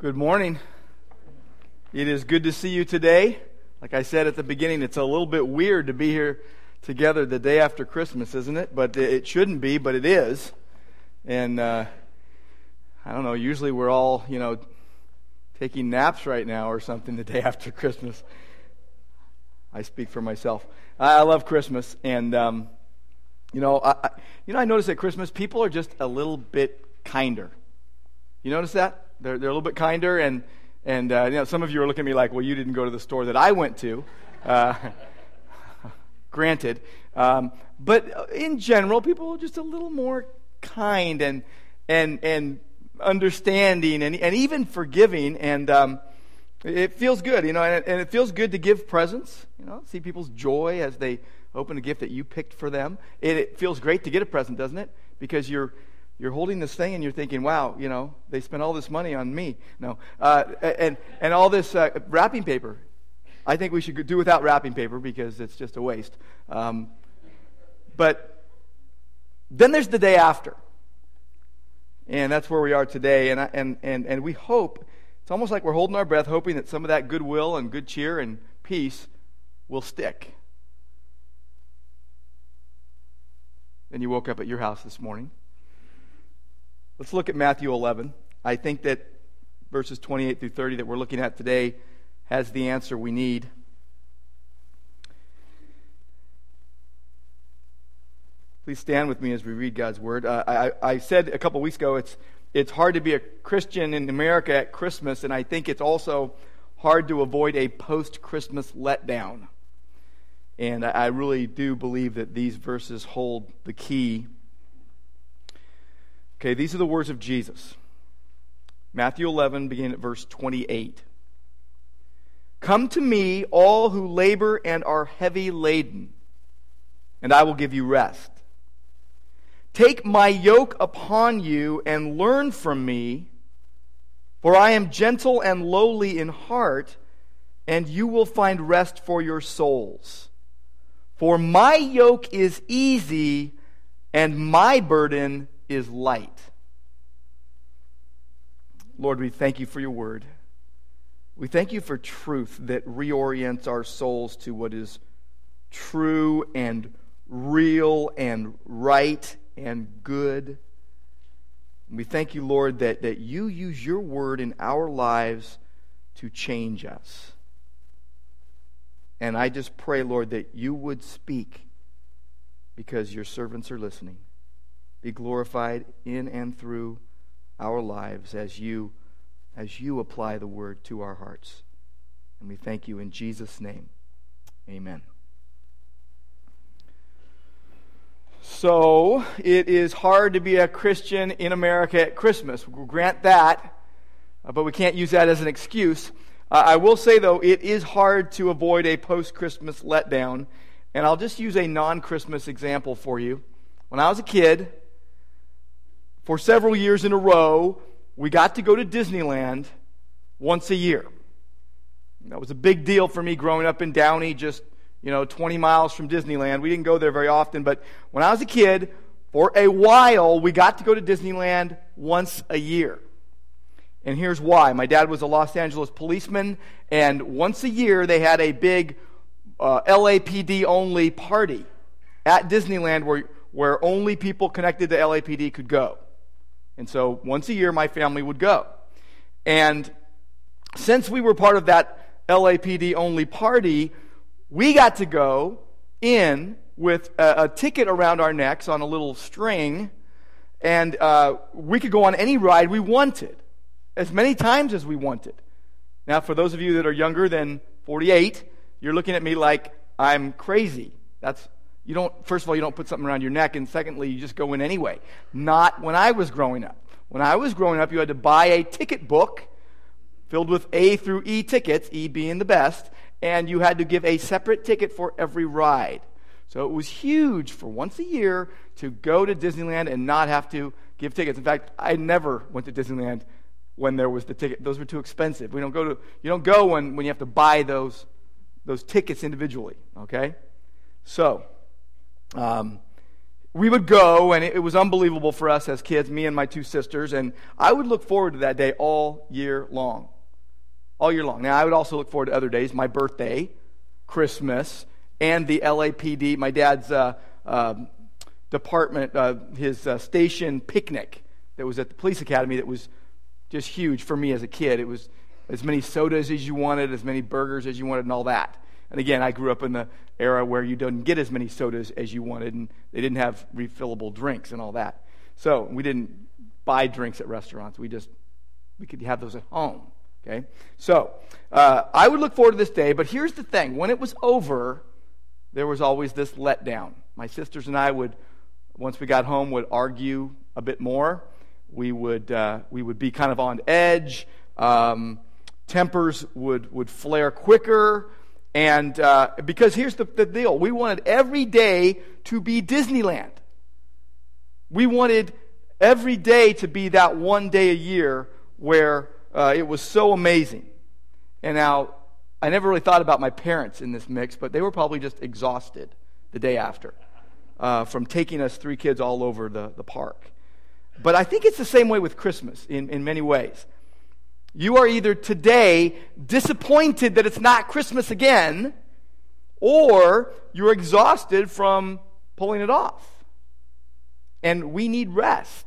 Good morning. It is good to see you today. Like I said at the beginning, it's a little bit weird to be here together the day after Christmas, isn't it? But it shouldn't be, but it is. And uh, I don't know, usually we're all, you know, taking naps right now or something the day after Christmas. I speak for myself. I love Christmas, and um, you know, I, you know, I notice at Christmas people are just a little bit kinder. You notice that? They're, they're a little bit kinder, and, and uh, you know, some of you are looking at me like, well, you didn't go to the store that I went to. Uh, granted. Um, but in general, people are just a little more kind and, and, and understanding and, and even forgiving. And um, it feels good, you know, and and it feels good to give presents, you know, see people's joy as they open a gift that you picked for them. It, it feels great to get a present, doesn't it? Because you're you're holding this thing and you're thinking, wow, you know, they spent all this money on me. No. Uh, and, and all this uh, wrapping paper. I think we should do without wrapping paper because it's just a waste. Um, but then there's the day after. And that's where we are today. And, I, and, and, and we hope, it's almost like we're holding our breath, hoping that some of that goodwill and good cheer and peace will stick. And you woke up at your house this morning Let's look at Matthew 11. I think that verses 28 through 30 that we're looking at today has the answer we need. Please stand with me as we read God's word. Uh, I, I, said a couple weeks ago it's, it's hard to be a Christian in America at Christmas, and I think it's also hard to avoid a post Christmas letdown. And I, I really do believe that these verses hold the key Okay, these are the words of Jesus. Matthew 11, beginning at verse 28. Come to me, all who labor and are heavy laden, and I will give you rest. Take my yoke upon you and learn from me, for I am gentle and lowly in heart, and you will find rest for your souls. For my yoke is easy, and my burden is light. Lord, we thank you for your word. We thank you for truth that reorients our souls to what is true and real and right and good. we thank you, Lord, that, that you use your word in our lives to change us. And I just pray, Lord, that you would speak because your servants are listening be glorified in and through our lives as you as you apply the word to our hearts. And we thank you in Jesus name. Amen. So, it is hard to be a Christian in America at Christmas. We'll grant that, uh, but we can't use that as an excuse. Uh, I will say, though, it is hard to avoid a post Christmas letdown. And I'll just use a non Christmas example for you. When I was a kid, for several years in a row, we got to go to Disneyland once a year. That was a big deal for me growing up in Downey, just, you know, 20 miles from Disneyland. We didn't go there very often, but when I was a kid, for a while, we got to go to Disneyland once a year. And here's why. My dad was a Los Angeles policeman, and once a year they had a big uh, LAPD only party at Disneyland where, where only people connected to LAPD could go. And so once a year, my family would go. And since we were part of that LAPD only party, we got to go in with a, a ticket around our necks on a little string, and uh, we could go on any ride we wanted, as many times as we wanted. Now, for those of you that are younger than 48, you're looking at me like I'm crazy. That's you don't, first of all, you don't put something around your neck, and secondly, you just go in anyway. Not when I was growing up. When I was growing up, you had to buy a ticket book filled with A through E tickets, E being the best, and you had to give a separate ticket for every ride. So it was huge for once a year to go to Disneyland and not have to give tickets. In fact, I never went to Disneyland when there was the ticket. Those were too expensive. We don't go to, you don't go when, when you have to buy those, those tickets individually, okay? So, um, we would go, and it, it was unbelievable for us as kids, me and my two sisters, and I would look forward to that day all year long. All year long. Now, I would also look forward to other days, my birthday, Christmas, and the LAPD, my dad's uh, uh, department, uh, his uh, station picnic that was at the police academy that was just huge for me as a kid. It was as many sodas as you wanted, as many burgers as you wanted, and all that. And again, I grew up in the era where you didn't get as many sodas as you wanted, and they didn't have refillable drinks and all that. So we didn't buy drinks at restaurants. We just we could have those at home. Okay, so uh, I would look forward to this day. But here's the thing: when it was over, there was always this letdown. My sisters and I would, once we got home, would argue a bit more. We would uh, we would be kind of on edge. Um, tempers would would flare quicker. And uh, because here's the, the deal we wanted every day to be Disneyland. We wanted every day to be that one day a year where uh, it was so amazing. And now, I never really thought about my parents in this mix, but they were probably just exhausted the day after uh, from taking us three kids all over the, the park. But I think it's the same way with Christmas in, in many ways. You are either today disappointed that it's not Christmas again, or you're exhausted from pulling it off. And we need rest.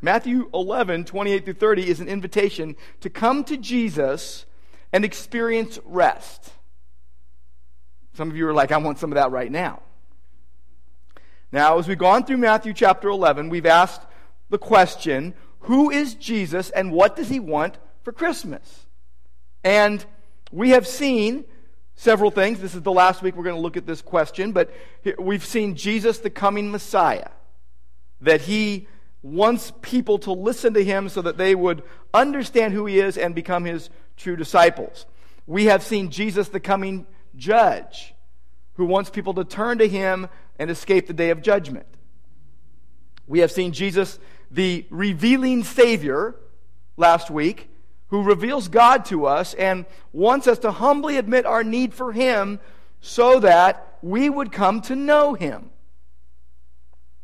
Matthew 11, 28 through 30 is an invitation to come to Jesus and experience rest. Some of you are like, I want some of that right now. Now, as we've gone through Matthew chapter 11, we've asked the question who is Jesus and what does he want for Christmas? And we have seen several things. This is the last week we're going to look at this question, but we've seen Jesus, the coming Messiah, that he wants people to listen to him so that they would understand who he is and become his true disciples. We have seen Jesus, the coming judge, who wants people to turn to him and escape the day of judgment. We have seen Jesus, the revealing Savior last week, who reveals God to us and wants us to humbly admit our need for Him so that we would come to know Him.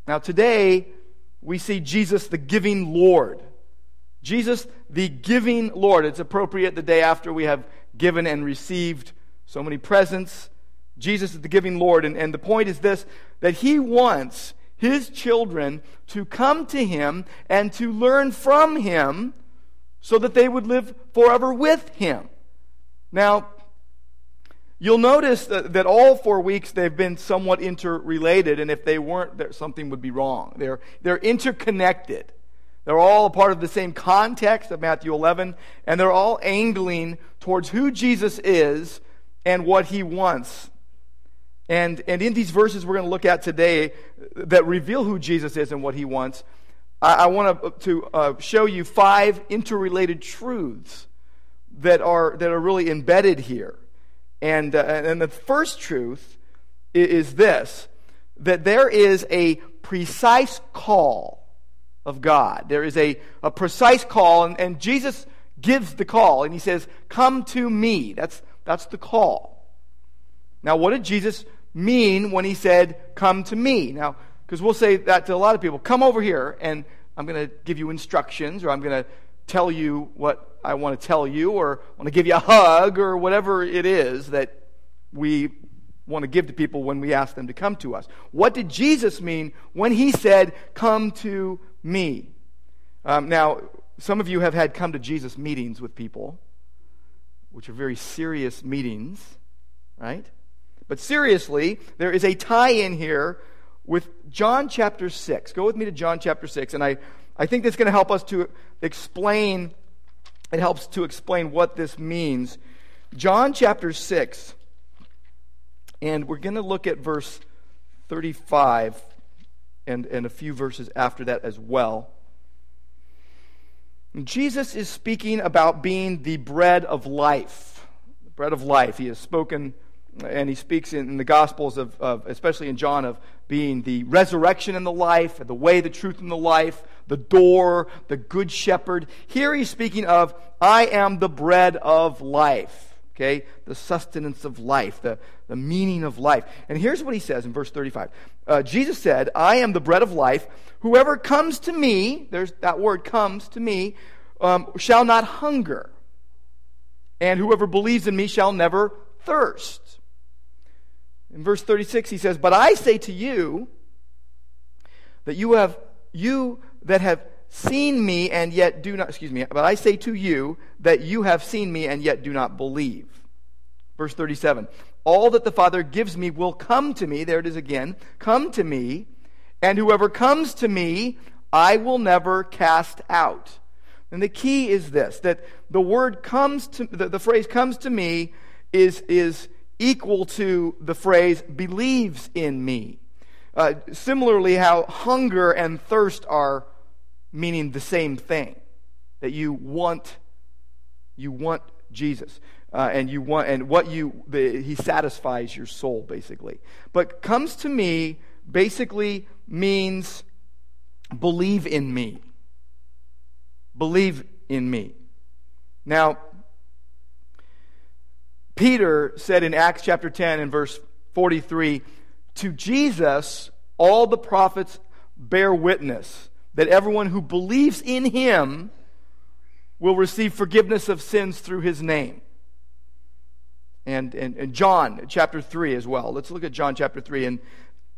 Now, today, we see Jesus, the giving Lord. Jesus, the giving Lord. It's appropriate the day after we have given and received so many presents. Jesus is the giving Lord. And, and the point is this that He wants his children to come to him and to learn from him so that they would live forever with him. Now, you'll notice that, that all four weeks they've been somewhat interrelated, and if they weren't, there, something would be wrong. They're, they're interconnected. They're all a part of the same context of Matthew 11, and they're all angling towards who Jesus is and what he wants and, and in these verses we're going to look at today that reveal who Jesus is and what he wants, I, I want to uh, show you five interrelated truths that are, that are really embedded here. And, uh, and the first truth is this that there is a precise call of God. There is a, a precise call, and, and Jesus gives the call, and he says, Come to me. That's, that's the call. Now, what did Jesus mean when he said, Come to me? Now, because we'll say that to a lot of people come over here, and I'm going to give you instructions, or I'm going to tell you what I want to tell you, or I want to give you a hug, or whatever it is that we want to give to people when we ask them to come to us. What did Jesus mean when he said, Come to me? Um, now, some of you have had come to Jesus meetings with people, which are very serious meetings, right? But seriously, there is a tie in here with John chapter 6. Go with me to John chapter 6. And I, I think that's going to help us to explain, it helps to explain what this means. John chapter 6, and we're going to look at verse 35 and, and a few verses after that as well. Jesus is speaking about being the bread of life. The bread of life. He has spoken and he speaks in, in the Gospels of, of, especially in John, of being the resurrection and the life, the way, the truth, and the life, the door, the good shepherd. Here he's speaking of, I am the bread of life. okay? The sustenance of life, the, the meaning of life. And here's what he says in verse 35 uh, Jesus said, I am the bread of life. Whoever comes to me, there's that word comes to me, um, shall not hunger. And whoever believes in me shall never thirst. In verse 36, he says, But I say to you that you have, you that have seen me and yet do not, excuse me, but I say to you that you have seen me and yet do not believe. Verse 37 All that the Father gives me will come to me. There it is again. Come to me. And whoever comes to me, I will never cast out. And the key is this that the word comes to, the, the phrase comes to me is, is equal to the phrase believes in me. Uh, similarly, how hunger and thirst are meaning the same thing that you want you want jesus uh, and you want and what you the, he satisfies your soul basically. But comes to me basically means believe in me. Believe in me. Now peter said in acts chapter 10 and verse 43 to jesus all the prophets bear witness that everyone who believes in him will receive forgiveness of sins through his name. And, and, and John chapter 3 as well. Let's look at John chapter 3. And,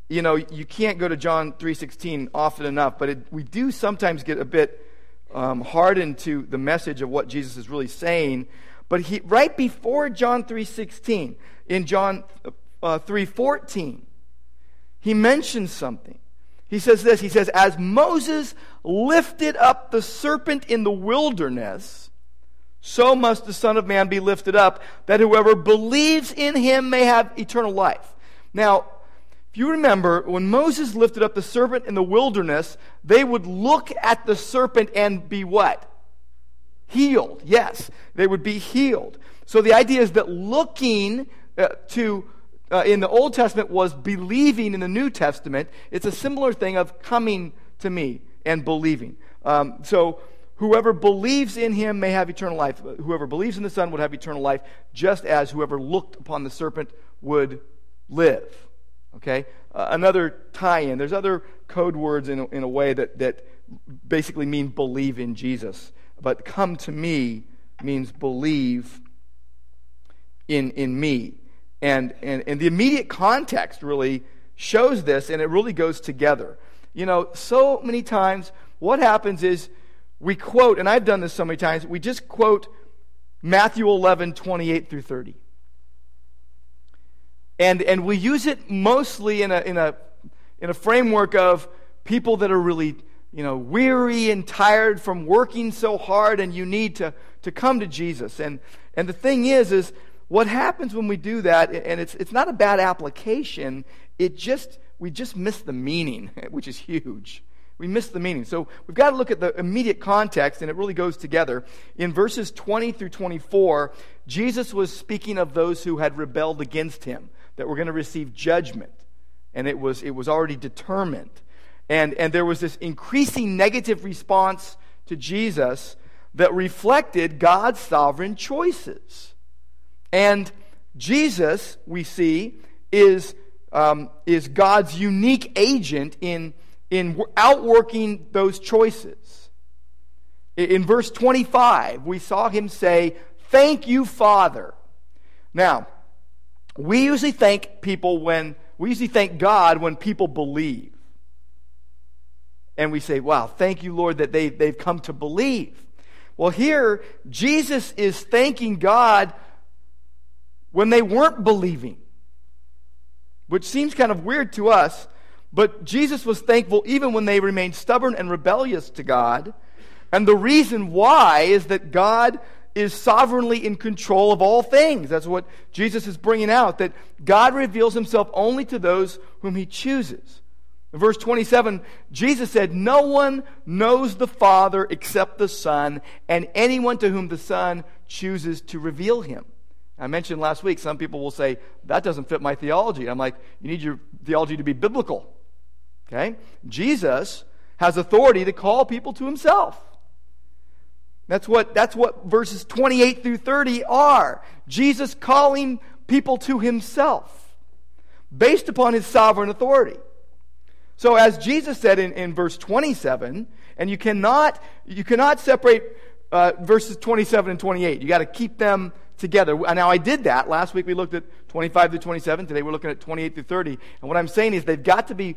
you know, you can't go to John 3.16 often enough, but it, we do sometimes get a bit um, hardened to the message of what Jesus is really saying. But he, right before John 3.16, in John uh, 3.14, he mentions something. He says this He says, As Moses lifted up the serpent in the wilderness, so must the Son of Man be lifted up, that whoever believes in him may have eternal life. Now, if you remember, when Moses lifted up the serpent in the wilderness, they would look at the serpent and be what? Healed. Yes, they would be healed. So the idea is that looking uh, to uh, in the Old Testament was believing in the New Testament. It's a similar thing of coming to me and believing. Um, so whoever believes in him may have eternal life. Whoever believes in the Son would have eternal life, just as whoever looked upon the serpent would live. Okay? Uh, another tie in. There's other code words in in a way that, that basically mean believe in Jesus. But come to me means believe in, in me. And, and, and the immediate context really shows this, and it really goes together. You know, so many times what happens is we quote, and I've done this so many times, we just quote Matthew 11, 28 through 30. And, and we use it mostly in a, in, a, in a framework of people that are really you know, weary and tired from working so hard, and you need to, to come to Jesus. And, and the thing is, is what happens when we do that, and it's, it's not a bad application, it just, we just miss the meaning, which is huge. We miss the meaning. So we've got to look at the immediate context, and it really goes together. In verses 20 through 24, Jesus was speaking of those who had rebelled against him, that were going to receive judgment. And it was, it was already determined. And, and there was this increasing negative response to Jesus that reflected God's sovereign choices. And Jesus, we see, is, um, is God's unique agent in, in outworking those choices. In verse 25, we saw him say, Thank you, Father. Now, we usually thank people when, we usually thank God when people believe. And we say, Wow, thank you, Lord, that they, they've come to believe. Well, here, Jesus is thanking God when they weren't believing, which seems kind of weird to us. But Jesus was thankful even when they remained stubborn and rebellious to God. And the reason why is that God is sovereignly in control of all things. That's what Jesus is bringing out, that God reveals himself only to those whom he chooses. In verse 27, Jesus said, No one knows the Father except the Son, and anyone to whom the Son chooses to reveal him. I mentioned last week, some people will say, that doesn't fit my theology. I'm like, you need your theology to be biblical. Okay? Jesus has authority to call people to himself. That's what, that's what verses 28 through 30 are. Jesus calling people to himself based upon his sovereign authority. So, as Jesus said in, in verse 27, and you cannot, you cannot separate uh, verses 27 and 28. You got to keep them together. Now, I did that. Last week we looked at 25 to 27. Today we're looking at 28 through 30. And what I'm saying is they've got to be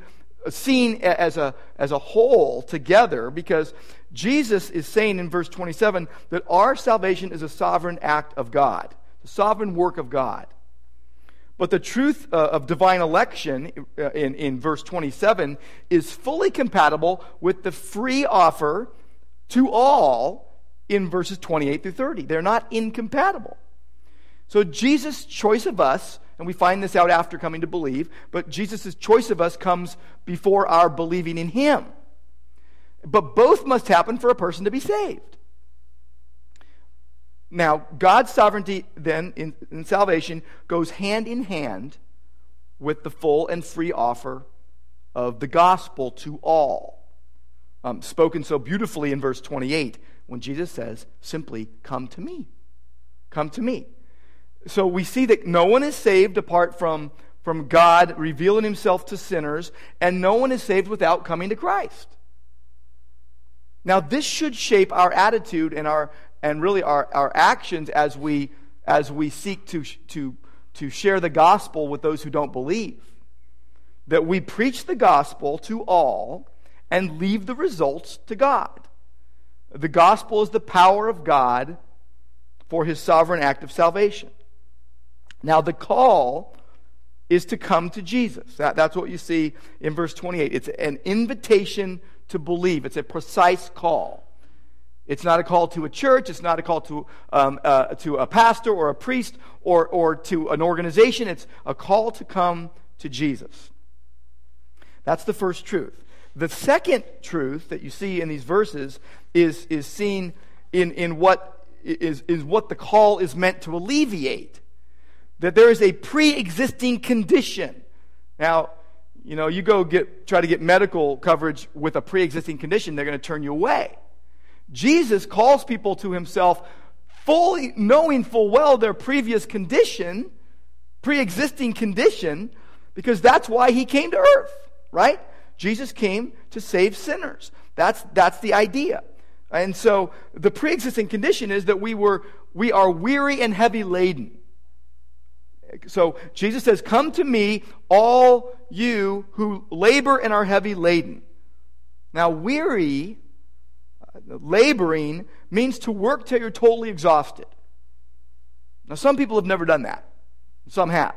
seen as a, as a whole together because Jesus is saying in verse 27 that our salvation is a sovereign act of God, the sovereign work of God. But the truth uh, of divine election uh, in, in verse 27 is fully compatible with the free offer to all in verses 28 through 30. They're not incompatible. So Jesus' choice of us, and we find this out after coming to believe, but Jesus' choice of us comes before our believing in him. But both must happen for a person to be saved. Now, God's sovereignty then in, in salvation goes hand in hand with the full and free offer of the gospel to all. Um, spoken so beautifully in verse 28 when Jesus says, simply, Come to me. Come to me. So we see that no one is saved apart from, from God revealing himself to sinners, and no one is saved without coming to Christ. Now, this should shape our attitude and, our, and really our, our actions as we, as we seek to, to, to share the gospel with those who don't believe. That we preach the gospel to all and leave the results to God. The gospel is the power of God for his sovereign act of salvation. Now, the call is to come to Jesus. That, that's what you see in verse 28. It's an invitation to believe, it's a precise call. It's not a call to a church. It's not a call to, um, uh, to a pastor or a priest or, or to an organization. It's a call to come to Jesus. That's the first truth. The second truth that you see in these verses is, is seen in, in what is, is what the call is meant to alleviate that there is a pre existing condition. Now, you know, you go get, try to get medical coverage with a pre existing condition, they're going to turn you away. Jesus calls people to himself fully knowing full well their previous condition, pre existing condition, because that's why he came to earth, right? Jesus came to save sinners. That's, that's the idea. And so the pre existing condition is that we, were, we are weary and heavy laden. So Jesus says, Come to me, all you who labor and are heavy laden. Now, weary, laboring, means to work till you're totally exhausted. Now, some people have never done that. Some have.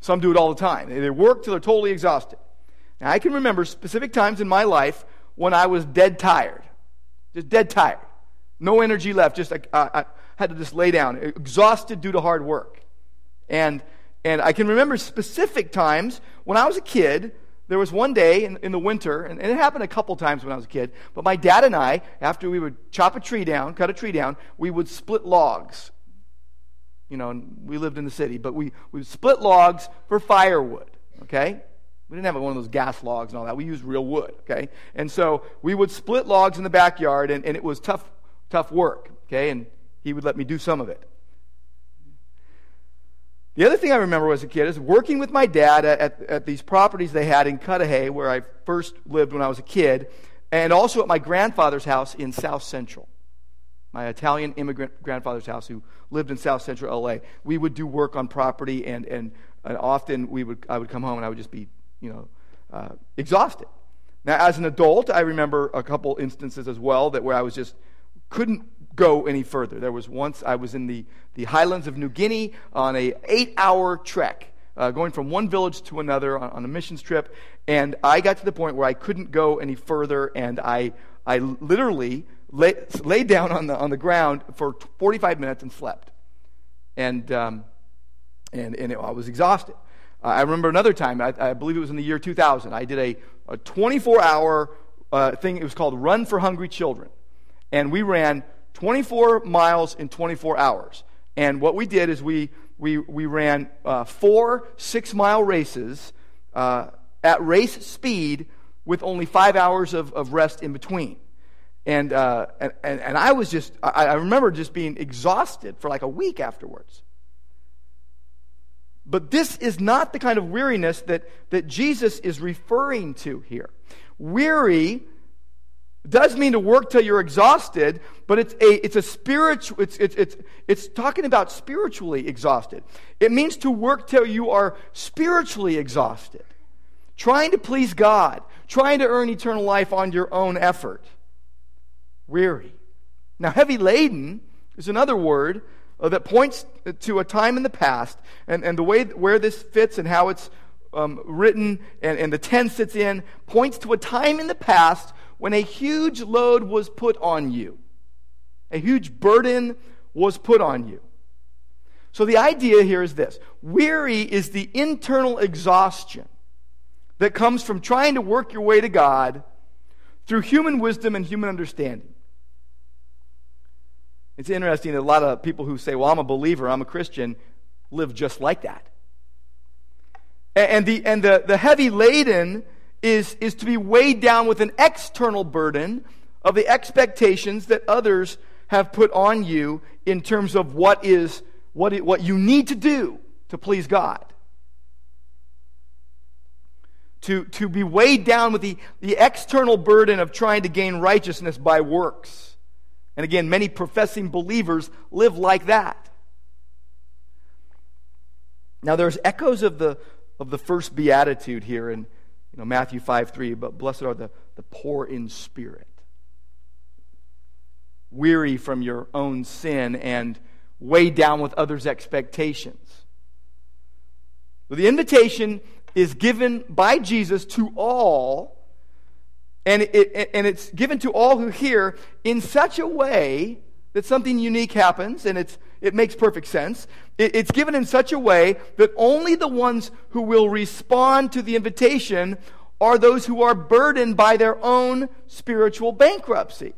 Some do it all the time. They work till they're totally exhausted. Now, I can remember specific times in my life when I was dead tired. Just dead tired. No energy left. Just I, I had to just lay down, exhausted due to hard work. And, and I can remember specific times when I was a kid. There was one day in, in the winter, and, and, it happened a couple times when I was a kid, but my dad and I, after we would chop a tree down, cut a tree down, we would split logs. You know, we lived in the city, but we, we would split logs for firewood, okay? We didn't have one of those gas logs and all that. We used real wood, okay? And so we would split logs in the backyard, and, and it was tough, tough work, okay? And he would let me do some of it. The other thing I remember as a kid is working with my dad at, at, at, these properties they had in Cudahy, where I first lived when I was a kid, and also at my grandfather's house in South Central. My Italian immigrant grandfather's house, who lived in South Central LA. We would do work on property, and, and, and often we would, I would come home and I would just be, you know, uh, exhausted. Now, as an adult, I remember a couple instances as well that where I was just couldn't go any further. There was once I was in the, the highlands of New Guinea on a eight hour trek, uh, going from one village to another on, on, a missions trip, and I got to the point where I couldn't go any further, and I, I literally lay, laid down on the, on the ground for 45 minutes and slept. And, um, and, and it, I was exhausted. Uh, I remember another time, I, I, believe it was in the year 2000, I did a, a 24 hour uh, thing. It was called Run for Hungry Children. And we ran 24 miles in 24 hours. And what we did is we, we, we ran uh, four six mile races uh, at race speed with only five hours of, of rest in between. And, uh, and, and, and, I was just, I, I remember just being exhausted for like a week afterwards. But this is not the kind of weariness that, that Jesus is referring to here. Weary does mean to work till you're exhausted, but it's a, it's a spiritual, it's, it's, it's, it's talking about spiritually exhausted. It means to work till you are spiritually exhausted, trying to please God, trying to earn eternal life on your own effort. Weary. Now, heavy laden is another word uh, that points to a time in the past, and, and the way where this fits and how it's um, written and, and the tense it's in points to a time in the past when a huge load was put on you. A huge burden was put on you. So the idea here is this weary is the internal exhaustion that comes from trying to work your way to God through human wisdom and human understanding. It's interesting that a lot of people who say, Well, I'm a believer, I'm a Christian, live just like that. And the, and the, the heavy laden is, is to be weighed down with an external burden of the expectations that others have put on you in terms of what is what, it, what you need to do to please God. To, to be weighed down with the, the external burden of trying to gain righteousness by works. And again, many professing believers live like that. Now, there's echoes of the, of the first beatitude here in you know, Matthew 5 3, but blessed are the, the poor in spirit, weary from your own sin and weighed down with others' expectations. the invitation is given by Jesus to all and, it, and it's given to all who hear in such a way that something unique happens, and it's, it makes perfect sense. It, it's given in such a way that only the ones who will respond to the invitation are those who are burdened by their own spiritual bankruptcy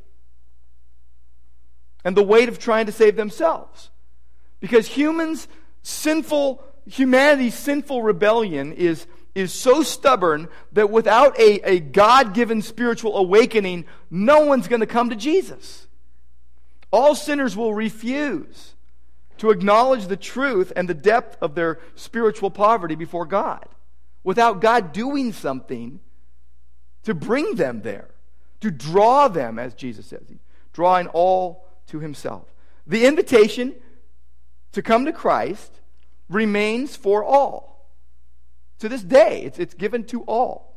and the weight of trying to save themselves. Because humans' sinful, humanity's sinful rebellion is is so stubborn that without a, a God given spiritual awakening, no one's going to come to Jesus. All sinners will refuse to acknowledge the truth and the depth of their spiritual poverty before God without God doing something to bring them there, to draw them, as Jesus says, drawing all to himself. The invitation to come to Christ remains for all. To this day, it's, it's given to all.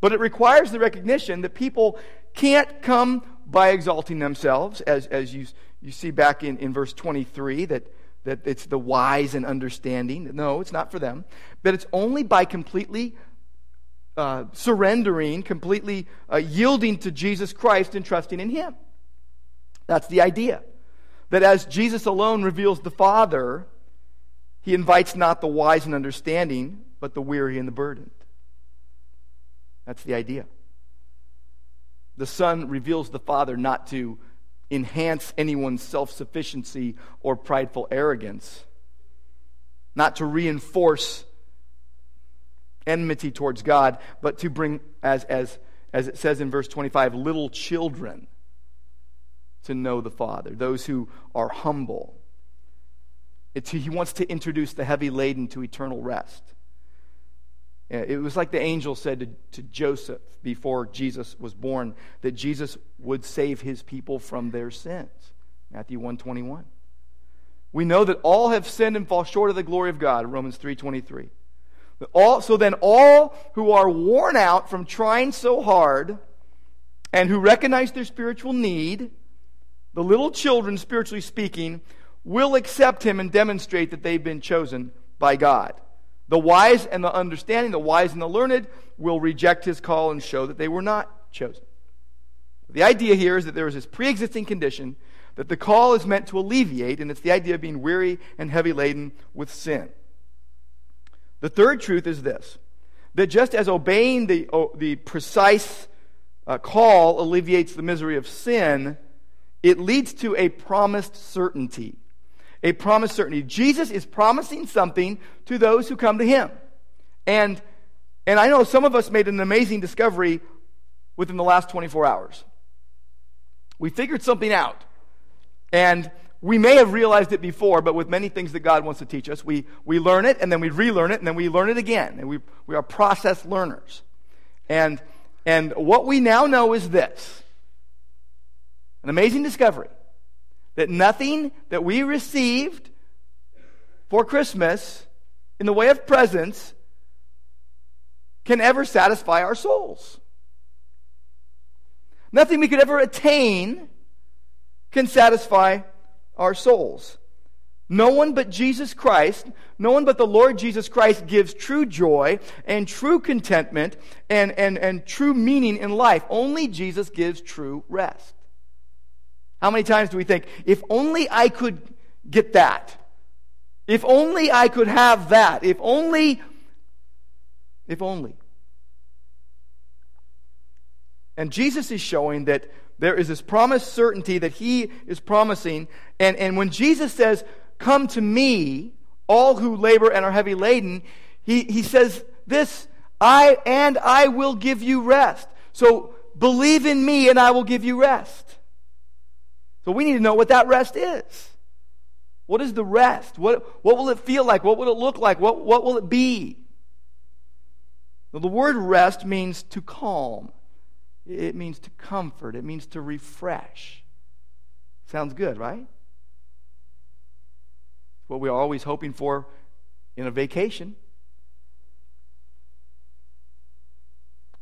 But it requires the recognition that people can't come by exalting themselves, as, as you, you see back in, in verse 23, that, that it's the wise and understanding. No, it's not for them. But it's only by completely uh, surrendering, completely uh, yielding to Jesus Christ and trusting in Him. That's the idea. That as Jesus alone reveals the Father, He invites not the wise and understanding, but the weary and the burdened. That's the idea. The Son reveals the Father not to enhance anyone's self sufficiency or prideful arrogance, not to reinforce enmity towards God, but to bring, as, as, as it says in verse 25, little children to know the Father, those who are humble. It's, he wants to introduce the heavy laden to eternal rest. It was like the angel said to, to, Joseph before Jesus was born that Jesus would save his people from their sins. Matthew 121. We know that all have sinned and fall short of the glory of God, Romans 3.23. All, so then all who are worn out from trying so hard and who recognize their spiritual need, the little children, spiritually speaking, will accept him and demonstrate that they've been chosen by God. The wise and the understanding, the wise and the learned, will reject his call and show that they were not chosen. The idea here is that there is this pre existing condition that the call is meant to alleviate, and it's the idea of being weary and heavy laden with sin. The third truth is this that just as obeying the, the precise uh, call alleviates the misery of sin, it leads to a promised certainty a promised certainty. Jesus is promising something to those who come to him. And, and I know some of us made an amazing discovery within the last 24 hours. We figured something out. And we may have realized it before, but with many things that God wants to teach us, we, we learn it and then we relearn it and then we learn it again. And we, we are process learners. And, and what we now know is this an amazing discovery that nothing that we received for Christmas in the way of presents can ever satisfy our souls. Nothing we could ever attain can satisfy our souls. No one but Jesus Christ, no one but the Lord Jesus Christ gives true joy and true contentment and, and, and true meaning in life. Only Jesus gives true rest. How many times do we think, if only I could get that? If only I could have that. If only, if only. And Jesus is showing that there is this promised certainty that he is promising. And, and when Jesus says, Come to me, all who labor and are heavy laden, he, he says this, I and I will give you rest. So believe in me and I will give you rest. So we need to know what that rest is. What is the rest? What, what will it feel like? What will it look like? What, what will it be? The word rest means to calm, it means to comfort, it means to refresh. Sounds good, right? What we're always hoping for in a vacation.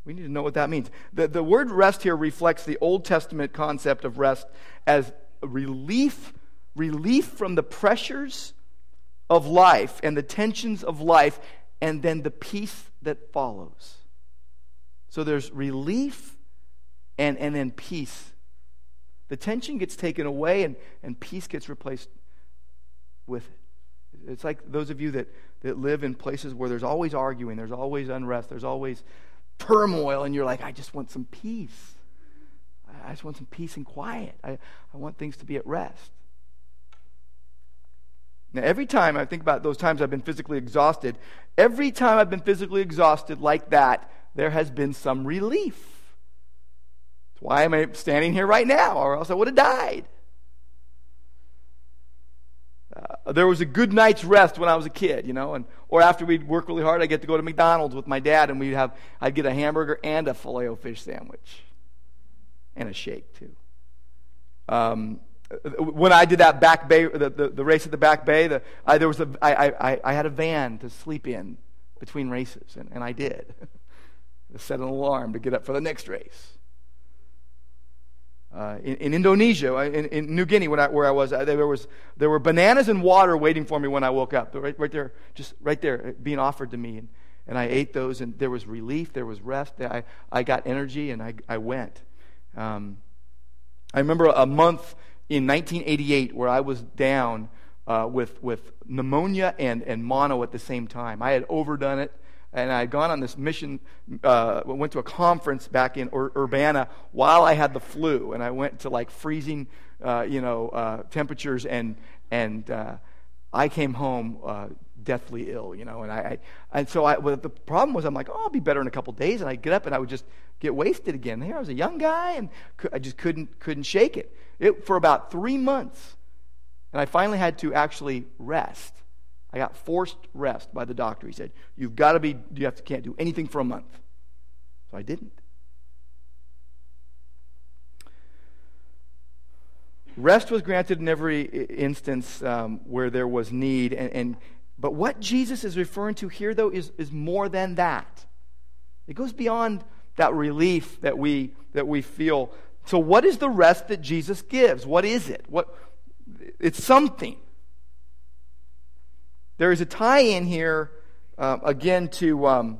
We need to know what that means. The, the word rest here reflects the Old Testament concept of rest as relief relief from the pressures of life and the tensions of life, and then the peace that follows. So there's relief and, and then peace. The tension gets taken away and, and peace gets replaced with it. It's like those of you that, that live in places where there's always arguing, there's always unrest, there's always turmoil, and you're like, I just want some peace. I just want some peace and quiet. I, I want things to be at rest. Now, every time I think about those times I've been physically exhausted, every time I've been physically exhausted like that, there has been some relief. That's why am I'm standing here right now, or else I would have died. Uh, there was a good night's rest when I was a kid, you know, and or after we'd work really hard, I'd get to go to McDonald's with my dad, and we'd have I'd get a hamburger and a filet o fish sandwich, and a shake too. Um, when I did that back bay, the, the, the race at the back bay, the, I, there was a, I, I, I had a van to sleep in between races, and, and I did. Set an alarm to get up for the next race. Uh, in, in, Indonesia, in, in, New Guinea, I, where I was, uh, there was there were bananas and water waiting for me when I woke up. Right, right there, just right there, uh, being offered to me, and, and I ate those, and there was relief, there was rest. I, I got energy, and I, I went. Um, I remember a month in 1988 where I was down uh, with, with pneumonia and, and mono at the same time. I had overdone it, and I had gone on this mission, uh, went to a conference back in Ur- Urbana while I had the flu, and I went to like freezing, uh, you know, uh, temperatures, and, and uh, I came home uh, deathly ill, you know, and I, I and so I, well, the problem was I'm like, oh, I'll be better in a couple days, and I get up and I would just get wasted again. Here I was a young guy, and I just couldn't couldn't shake it. it for about three months, and I finally had to actually rest. I got forced rest by the doctor. He said, "You've got to be, you have to can't do anything for a month." So I didn't. Rest was granted in every instance um, where there was need, and, and but what Jesus is referring to here, though, is, is more than that. It goes beyond that relief that we, that we feel. So, what is the rest that Jesus gives? What is it? What, it's something. There is a tie in here, uh, again, to, um,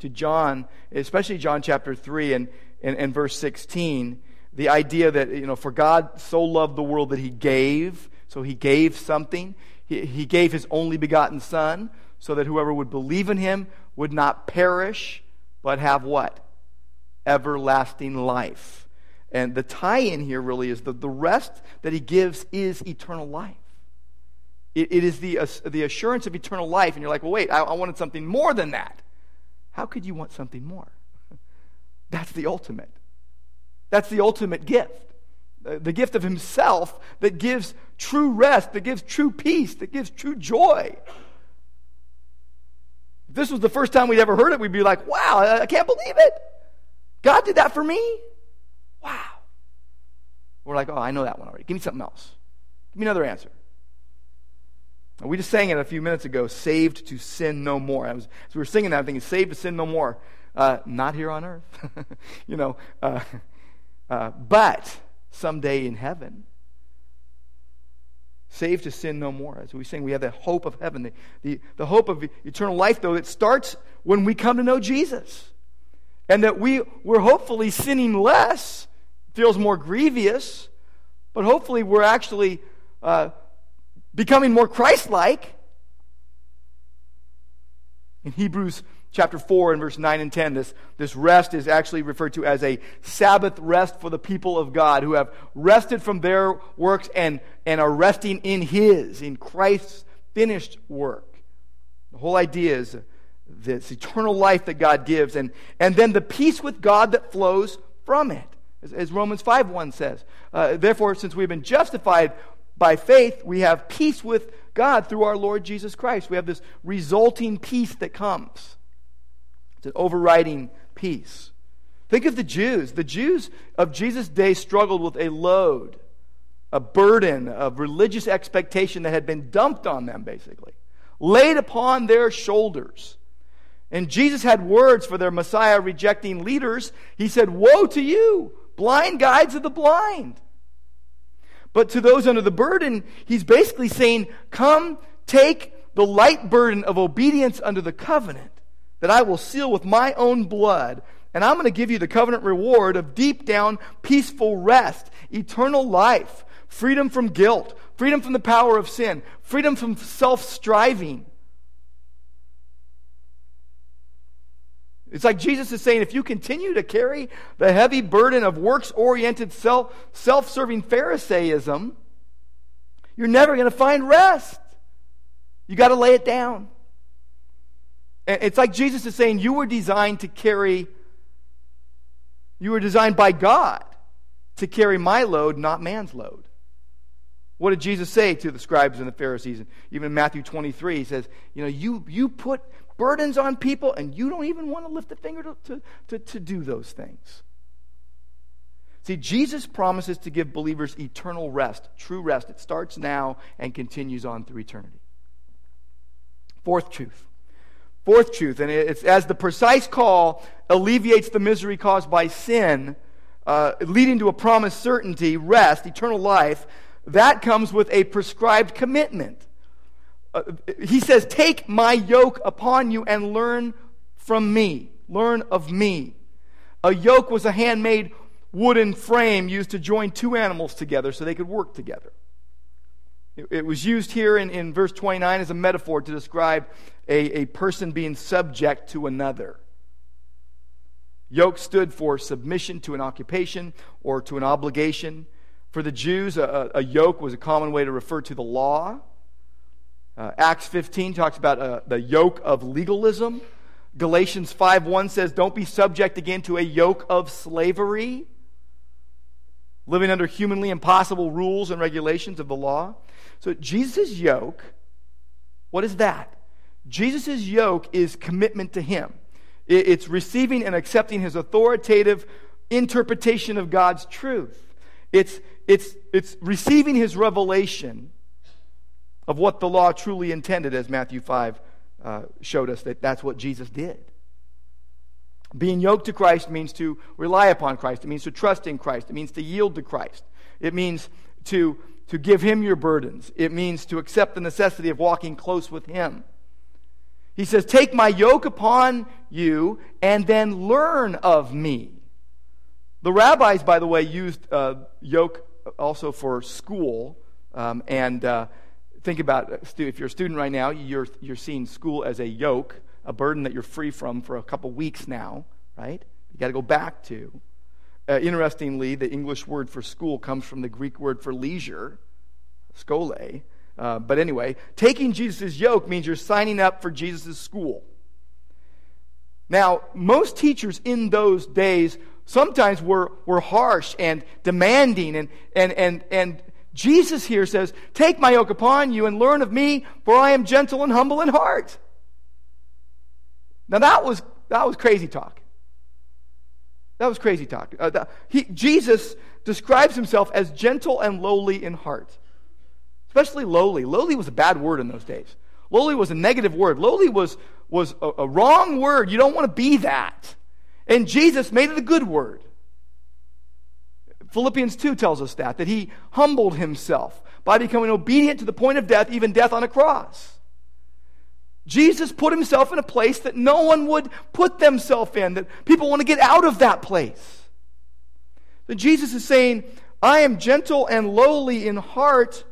to John, especially John chapter 3 and, and, and verse 16. The idea that, you know, for God so loved the world that he gave, so he gave something. He, he gave his only begotten Son so that whoever would believe in him would not perish, but have what? Everlasting life. And the tie in here really is that the rest that he gives is eternal life. It, it is the, uh, the assurance of eternal life. And you're like, well, wait, I, I wanted something more than that. How could you want something more? That's the ultimate. That's the ultimate gift. The gift of Himself that gives true rest, that gives true peace, that gives true joy. If this was the first time we'd ever heard it, we'd be like, wow, I can't believe it. God did that for me? Wow. We're like, oh, I know that one already. Give me something else. Give me another answer. We just sang it a few minutes ago, saved to sin no more. As we were singing that, I'm thinking, saved to sin no more. Uh, not here on earth. you know, uh, uh, but someday in heaven. Saved to sin no more. As we sing, we have the hope of heaven. The, the, the hope of eternal life, though, it starts when we come to know Jesus. And that we, we're hopefully sinning less, feels more grievous, but hopefully we're actually uh, becoming more Christ like. In Hebrews chapter 4 and verse 9 and 10, this, this rest is actually referred to as a Sabbath rest for the people of God who have rested from their works and, and are resting in His, in Christ's finished work. The whole idea is this eternal life that God gives, and, and then the peace with God that flows from it. As, Romans 5 1 says. Uh, Therefore, since we've been justified by faith, we have peace with God through our Lord Jesus Christ. We have this resulting peace that comes. It's an overriding peace. Think of the Jews. The Jews of Jesus' day struggled with a load, a burden of religious expectation that had been dumped on them, basically, laid upon their shoulders. And Jesus had words for their Messiah rejecting leaders. He said, Woe to you, blind guides of the blind. But to those under the burden, he's basically saying, Come, take the light burden of obedience under the covenant that I will seal with my own blood. And I'm going to give you the covenant reward of deep down, peaceful rest, eternal life, freedom from guilt, freedom from the power of sin, freedom from self striving. It's like Jesus is saying if you continue to carry the heavy burden of works oriented, self serving Pharisaism, you're never going to find rest. You got to lay it down. It's like Jesus is saying, You were designed to carry, you were designed by God to carry my load, not man's load. What did Jesus say to the scribes and the Pharisees? Even in Matthew 23, he says, You know, you, you put burdens on people and you don't even want to lift a finger to, to, to, to do those things. See, Jesus promises to give believers eternal rest, true rest. It starts now and continues on through eternity. Fourth truth Fourth truth, and it's as the precise call alleviates the misery caused by sin, uh, leading to a promised certainty, rest, eternal life, that comes with a prescribed commitment. Uh, he says, Take my yoke upon you and learn from me. Learn of me. A yoke was a handmade wooden frame used to join two animals together so they could work together. It, was used here in, in verse 29 as a metaphor to describe a, a person being subject to another. Yoke stood for submission to an occupation or to an obligation. For the Jews, a, a yoke was a common way to refer to the law. Uh, Acts 15 talks about uh, the yoke of legalism. Galatians 5:1 says, "Don't be subject again to a yoke of slavery, living under humanly impossible rules and regulations of the law." So Jesus' yoke, what is that? Jesus' yoke is commitment to Him. It's receiving and accepting His authoritative interpretation of God's truth. It's, it's, it's receiving His revelation of what the law truly intended, as Matthew 5 uh, showed us that that's what Jesus did. Being yoked to Christ means to rely upon Christ. It means to trust in Christ. It means to yield to Christ. It means to, to give Him your burdens. It means to accept the necessity of walking close with Him. He says, Take my yoke upon you and then learn of me. The rabbis, by the way, used uh, yoke also for school. Um, and uh, think about uh, if you're a student right now, you're, you're seeing school as a yoke, a burden that you're free from for a couple weeks now, right? You got to go back to. Uh, interestingly, the English word for school comes from the Greek word for leisure, skole. Uh, but anyway, taking Jesus' yoke means you're signing up for Jesus' school. Now, most teachers in those days sometimes were, were harsh and demanding. And, and, and, and Jesus here says, Take my yoke upon you and learn of me, for I am gentle and humble in heart. Now that was, that was crazy talk. That was crazy talk. Uh, that, he, Jesus describes himself as gentle and lowly in heart, especially lowly. Lowly was a bad word in those days. Lowly was a negative word. Lowly was, was a, a wrong word. You don't want to be that. And Jesus made it a good word. Philippians 2 tells us that, that he humbled himself by becoming obedient to the point of death, even death on a cross. Jesus put himself in a place that no one would put themselves in, that people want to get out of that place. But Jesus is saying, I am gentle and lowly in heart.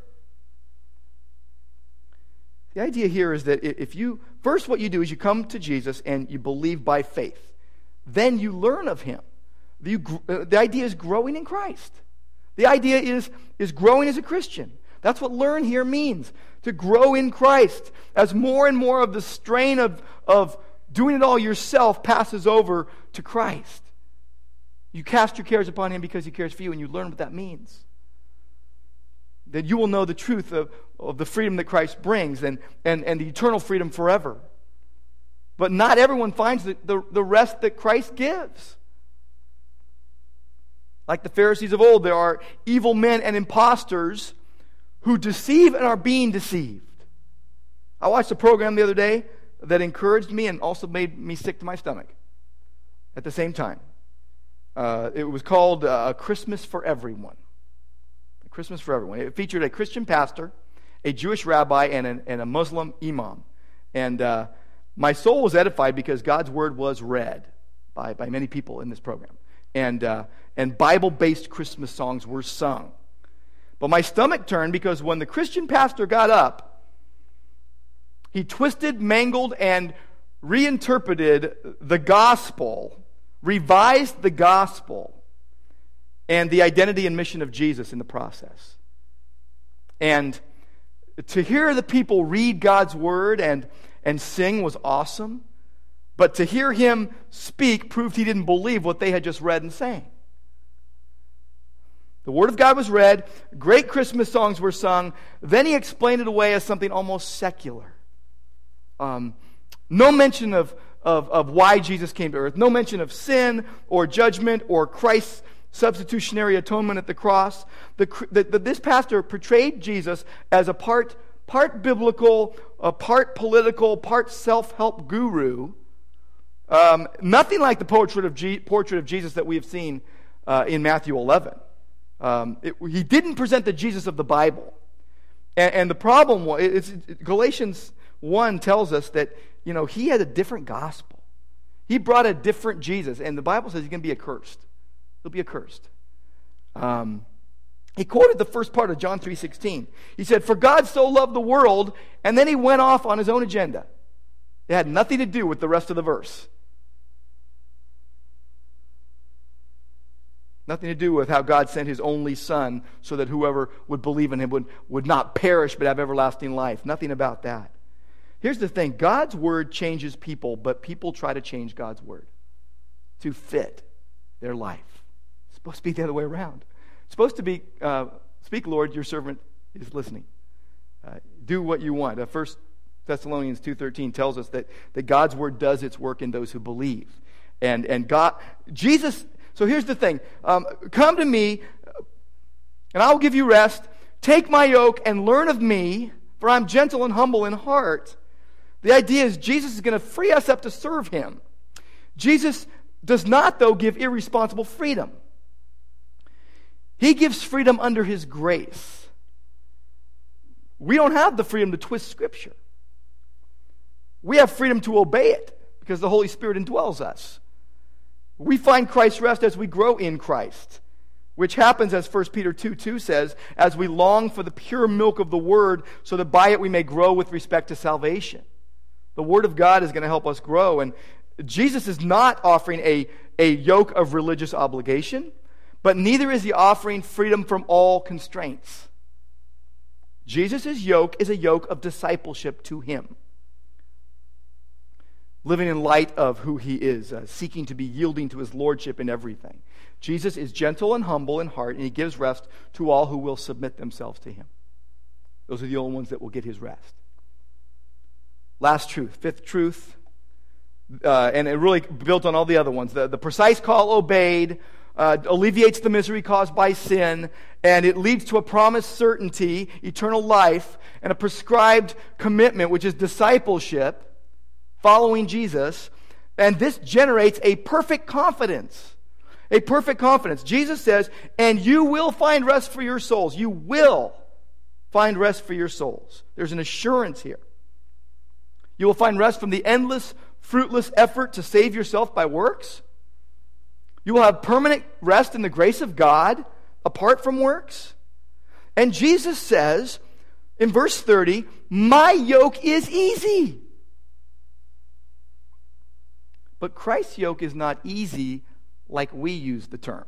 The idea here is that if you, first, what you do is you come to Jesus and you believe by faith. Then you learn of him. The, uh, the idea is growing in Christ. The idea is, is growing as a Christian. That's what learn here means to grow in Christ as more and more of the strain of, of doing it all yourself passes over to Christ. You cast your cares upon Him because He cares for you, and you learn what that means. That you will know the truth of, of the freedom that Christ brings and, and, and the eternal freedom forever. But not everyone finds the, the, the rest that Christ gives. Like the Pharisees of old, there are evil men and impostors who deceive and are being deceived. I watched a program the other day that encouraged me and also made me sick to my stomach at the same time. Uh, it was called uh, Christmas for Everyone. A Christmas for Everyone. It featured a Christian pastor, a Jewish rabbi, and, an, and a Muslim imam. And uh, my soul was edified because God's word was read by, by many people in this program. And, uh, and Bible based Christmas songs were sung. But my stomach turned because when the Christian pastor got up, he twisted, mangled, and reinterpreted the gospel, revised the gospel, and the identity and mission of Jesus in the process. And to hear the people read God's word and, and sing was awesome, but to hear him speak proved he didn't believe what they had just read and sang. The Word of God was read, great Christmas songs were sung. Then he explained it away as something almost secular. Um, no mention of, of, of why Jesus came to earth, no mention of sin or judgment or Christ's substitutionary atonement at the cross. The, the, the, this pastor portrayed Jesus as a part, part biblical, a part political, part self help guru. Um, nothing like the portrait of, portrait of Jesus that we have seen uh, in Matthew 11. Um, it, he didn't present the Jesus of the Bible. And, and the problem was, Galatians 1 tells us that, you know, he had a different gospel. He brought a different Jesus. And the Bible says he's going to be accursed. He'll be accursed. Um, he quoted the first part of John 3.16. He said, For God so loved the world, and then he went off on his own agenda. It had nothing to do with the rest of the verse. Nothing to do with how God sent his only son so that whoever would believe in him would, would not perish but have everlasting life. Nothing about that. Here's the thing God's word changes people, but people try to change God's word to fit their life. It's supposed to be the other way around. It's supposed to be, uh, speak, Lord, your servant is listening. Uh, do what you want. Uh, First Thessalonians 2.13 tells us that, that God's word does its work in those who believe. And, and God, Jesus so here's the thing um, Come to me, and I will give you rest. Take my yoke and learn of me, for I'm gentle and humble in heart. The idea is Jesus is going to free us up to serve him. Jesus does not, though, give irresponsible freedom. He gives freedom under his grace. We don't have the freedom to twist Scripture. We have freedom to obey it because the Holy Spirit indwells us. We find Christ's rest as we grow in Christ, which happens, as 1 Peter 2 2 says, as we long for the pure milk of the Word, so that by it we may grow with respect to salvation. The Word of God is going to help us grow. And Jesus is not offering a, a yoke of religious obligation, but neither is he offering freedom from all constraints. Jesus' yoke is a yoke of discipleship to him. Living in light of who he is, uh, seeking to be yielding to his lordship in everything. Jesus is gentle and humble in heart, and he gives rest to all who will submit themselves to him. Those are the only ones that will get his rest. Last truth, fifth truth, uh, and it really built on all the other ones. The, the precise call obeyed uh, alleviates the misery caused by sin, and it leads to a promised certainty, eternal life, and a prescribed commitment, which is discipleship, following Jesus. And this generates a perfect confidence. A perfect confidence. Jesus says, and you will find rest for your souls. You will find rest for your souls. There's an assurance here. You will find rest from the endless, fruitless effort to save yourself by works. You will have permanent rest in the grace of God apart from works. And Jesus says in verse 30, My yoke is easy. But Christ's yoke is not easy like we use the term.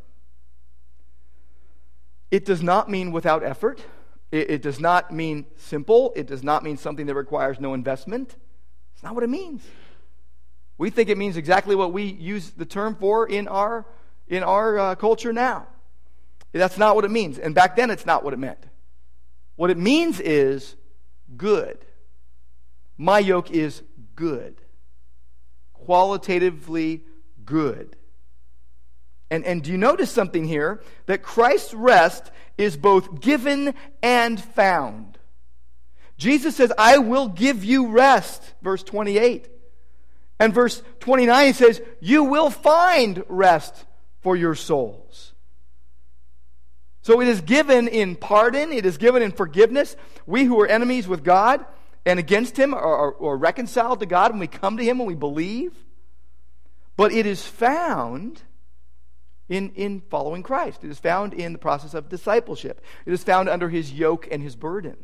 It does not mean without effort. It, it, does not mean simple. It does not mean something that requires no investment. It's not what it means. We think it means exactly what we use the term for in our, in our uh, culture now. That's not what it means. And back then, it's not what it meant. What it means is good. My yoke is good, qualitatively good. And, and do you notice something here? That Christ's rest is both given and found. Jesus says, I will give you rest, verse 28. And verse 29 he says, You will find rest for your souls. So it is given in pardon, it is given in forgiveness. We who are enemies with God and against Him or, are, reconciled to God when we come to Him when we believe. But it is found in, in following Christ. It is found in the process of discipleship. It is found under His yoke and His burden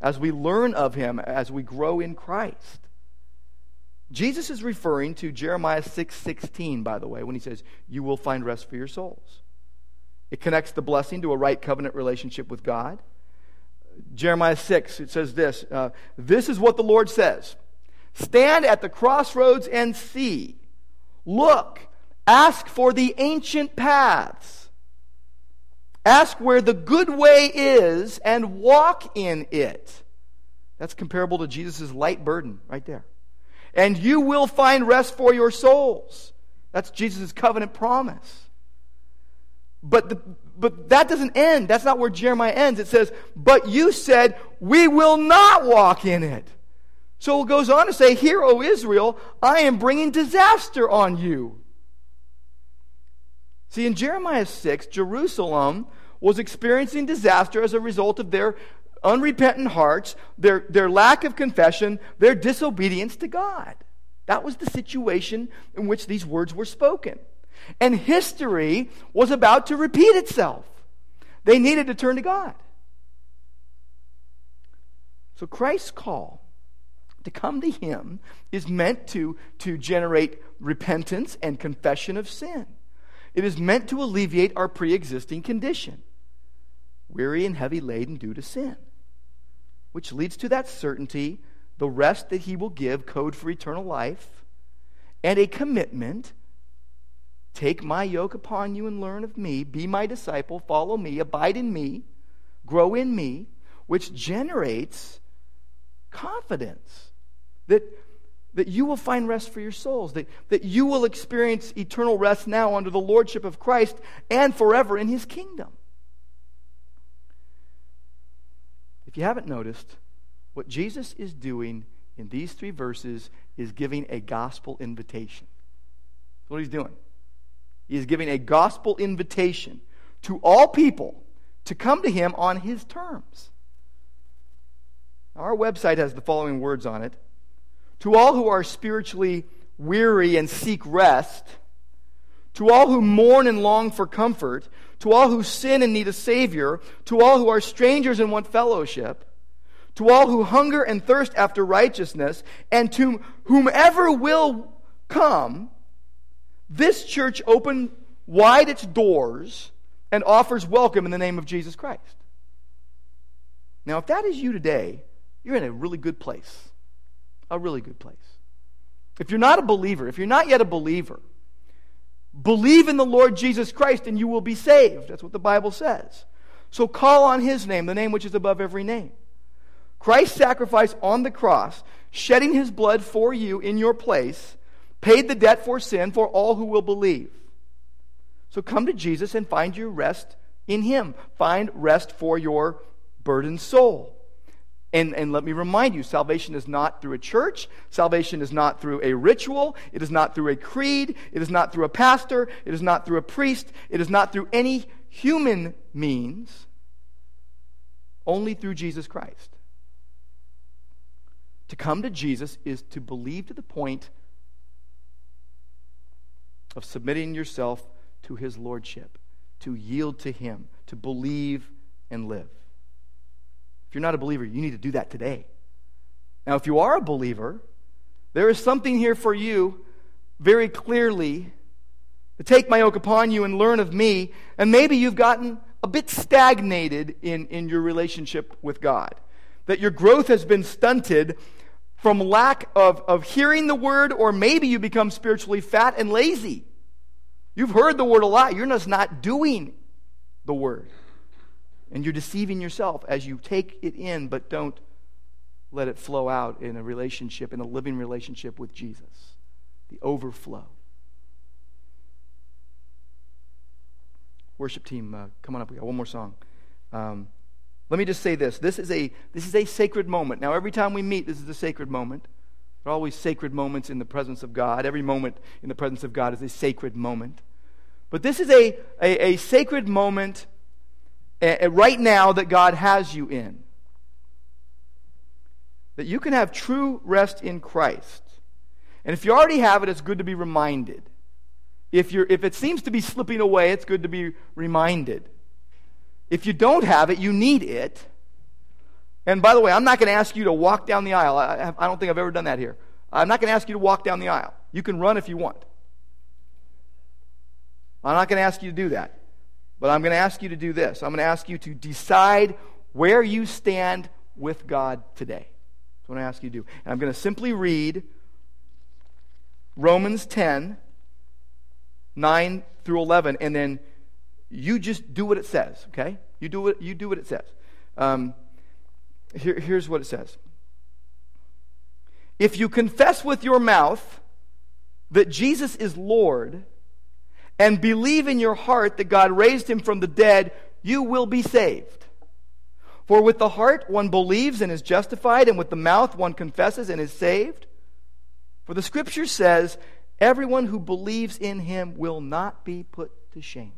as we learn of Him, as we grow in Christ. Jesus is referring to Jeremiah 6 16, by the way, when he says, You will find rest for your souls. It connects the blessing to a right covenant relationship with God. Jeremiah 6, it says this uh, This is what the Lord says Stand at the crossroads and see. Look, ask for the ancient paths. Ask where the good way is and walk in it. That's comparable to Jesus' light burden right there and you will find rest for your souls. That's Jesus' covenant promise. But, the, but that doesn't end. That's not where Jeremiah ends. It says, But you said, We will not walk in it. So it goes on to say, Hear, O Israel, I am bringing disaster on you. See, in Jeremiah 6, Jerusalem was experiencing disaster as a result of their unrepentant hearts, their, their lack of confession, their disobedience to God. That was the situation in which these words were spoken. And history was about to repeat itself. They needed to turn to God. So Christ's call to come to Him is meant to, to generate repentance and confession of sin. It is meant to alleviate our pre existing condition, weary and heavy laden due to sin which leads to that certainty, the rest that he will give, code for eternal life, and a commitment. Take my yoke upon you and learn of me. Be my disciple. Follow me. Abide in me. Grow in me, which generates confidence that, that you will find rest for your souls, that, that you will experience eternal rest now under the lordship of Christ and forever in his kingdom. If you haven't noticed, what Jesus is doing in these three verses is giving a gospel invitation. That's what he's doing. He is giving a gospel invitation to all people to come to him on his terms. Our website has the following words on it To all who are spiritually weary and seek rest, to all who mourn and long for comfort, to all who sin and need a Savior, to all who are strangers and want fellowship, to all who hunger and thirst after righteousness, and to whomever will come, this church opened wide its doors and offers welcome in the name of Jesus Christ. Now, if that is you today, you're in a really good place. A really good place. If you're not a believer, if you're not yet a believer, believe in the Lord Jesus Christ and you will be saved. That's what the Bible says. So call on his name, the name which is above every name. Christ's sacrifice on the cross, shedding his blood for you in your place, paid the debt for sin for all who will believe. So come to Jesus and find your rest in him. Find rest for your burdened soul. And, and let me remind you salvation is not through a church. Salvation is not through a ritual. It is not through a creed. It is not through a pastor. It is not through a priest. It is not through any human means. Only through Jesus Christ. To come to Jesus is to believe to the point of submitting yourself to his lordship, to yield to him, to believe and live. If you're not a believer, you need to do that today. Now, if you are a believer, there is something here for you very clearly to take my yoke upon you and learn of me. And maybe you've gotten a bit stagnated in, in your relationship with God, that your growth has been stunted from lack of, of hearing the word, or maybe you become spiritually fat and lazy. You've heard the word a lot, you're just not doing the word. And you're deceiving yourself as you take it in, but don't let it flow out in a relationship, in a living relationship with Jesus. The overflow. Worship team, uh, come on up. We got one more song. Um, let me just say this. This is a this is a sacred moment. Now, every time we meet, this is a sacred moment. There are always sacred moments in the presence of God. Every moment in the presence of God is a sacred moment. But this is a, a, a sacred moment right now that God has you in. That you can have true rest in Christ. And if you already have it, it's good to be reminded. If, you're, if it seems to be slipping away, it's good to be reminded. If you don't have it, you need it. And by the way, I'm not going to ask you to walk down the aisle. I, I don't think I've ever done that here. I'm not going to ask you to walk down the aisle. You can run if you want. I'm not going to ask you to do that. But I'm going to ask you to do this. I'm going to ask you to decide where you stand with God today. That's what I ask you to do. And I'm going to simply read Romans 10, 9 through 11, and then you just do what it says, okay? You do what, you do what it says. Um, here, here's what it says If you confess with your mouth that Jesus is Lord, and believe in your heart that God raised him from the dead, you will be saved. For with the heart one believes and is justified, and with the mouth one confesses and is saved. For the scripture says, everyone who believes in him will not be put to shame.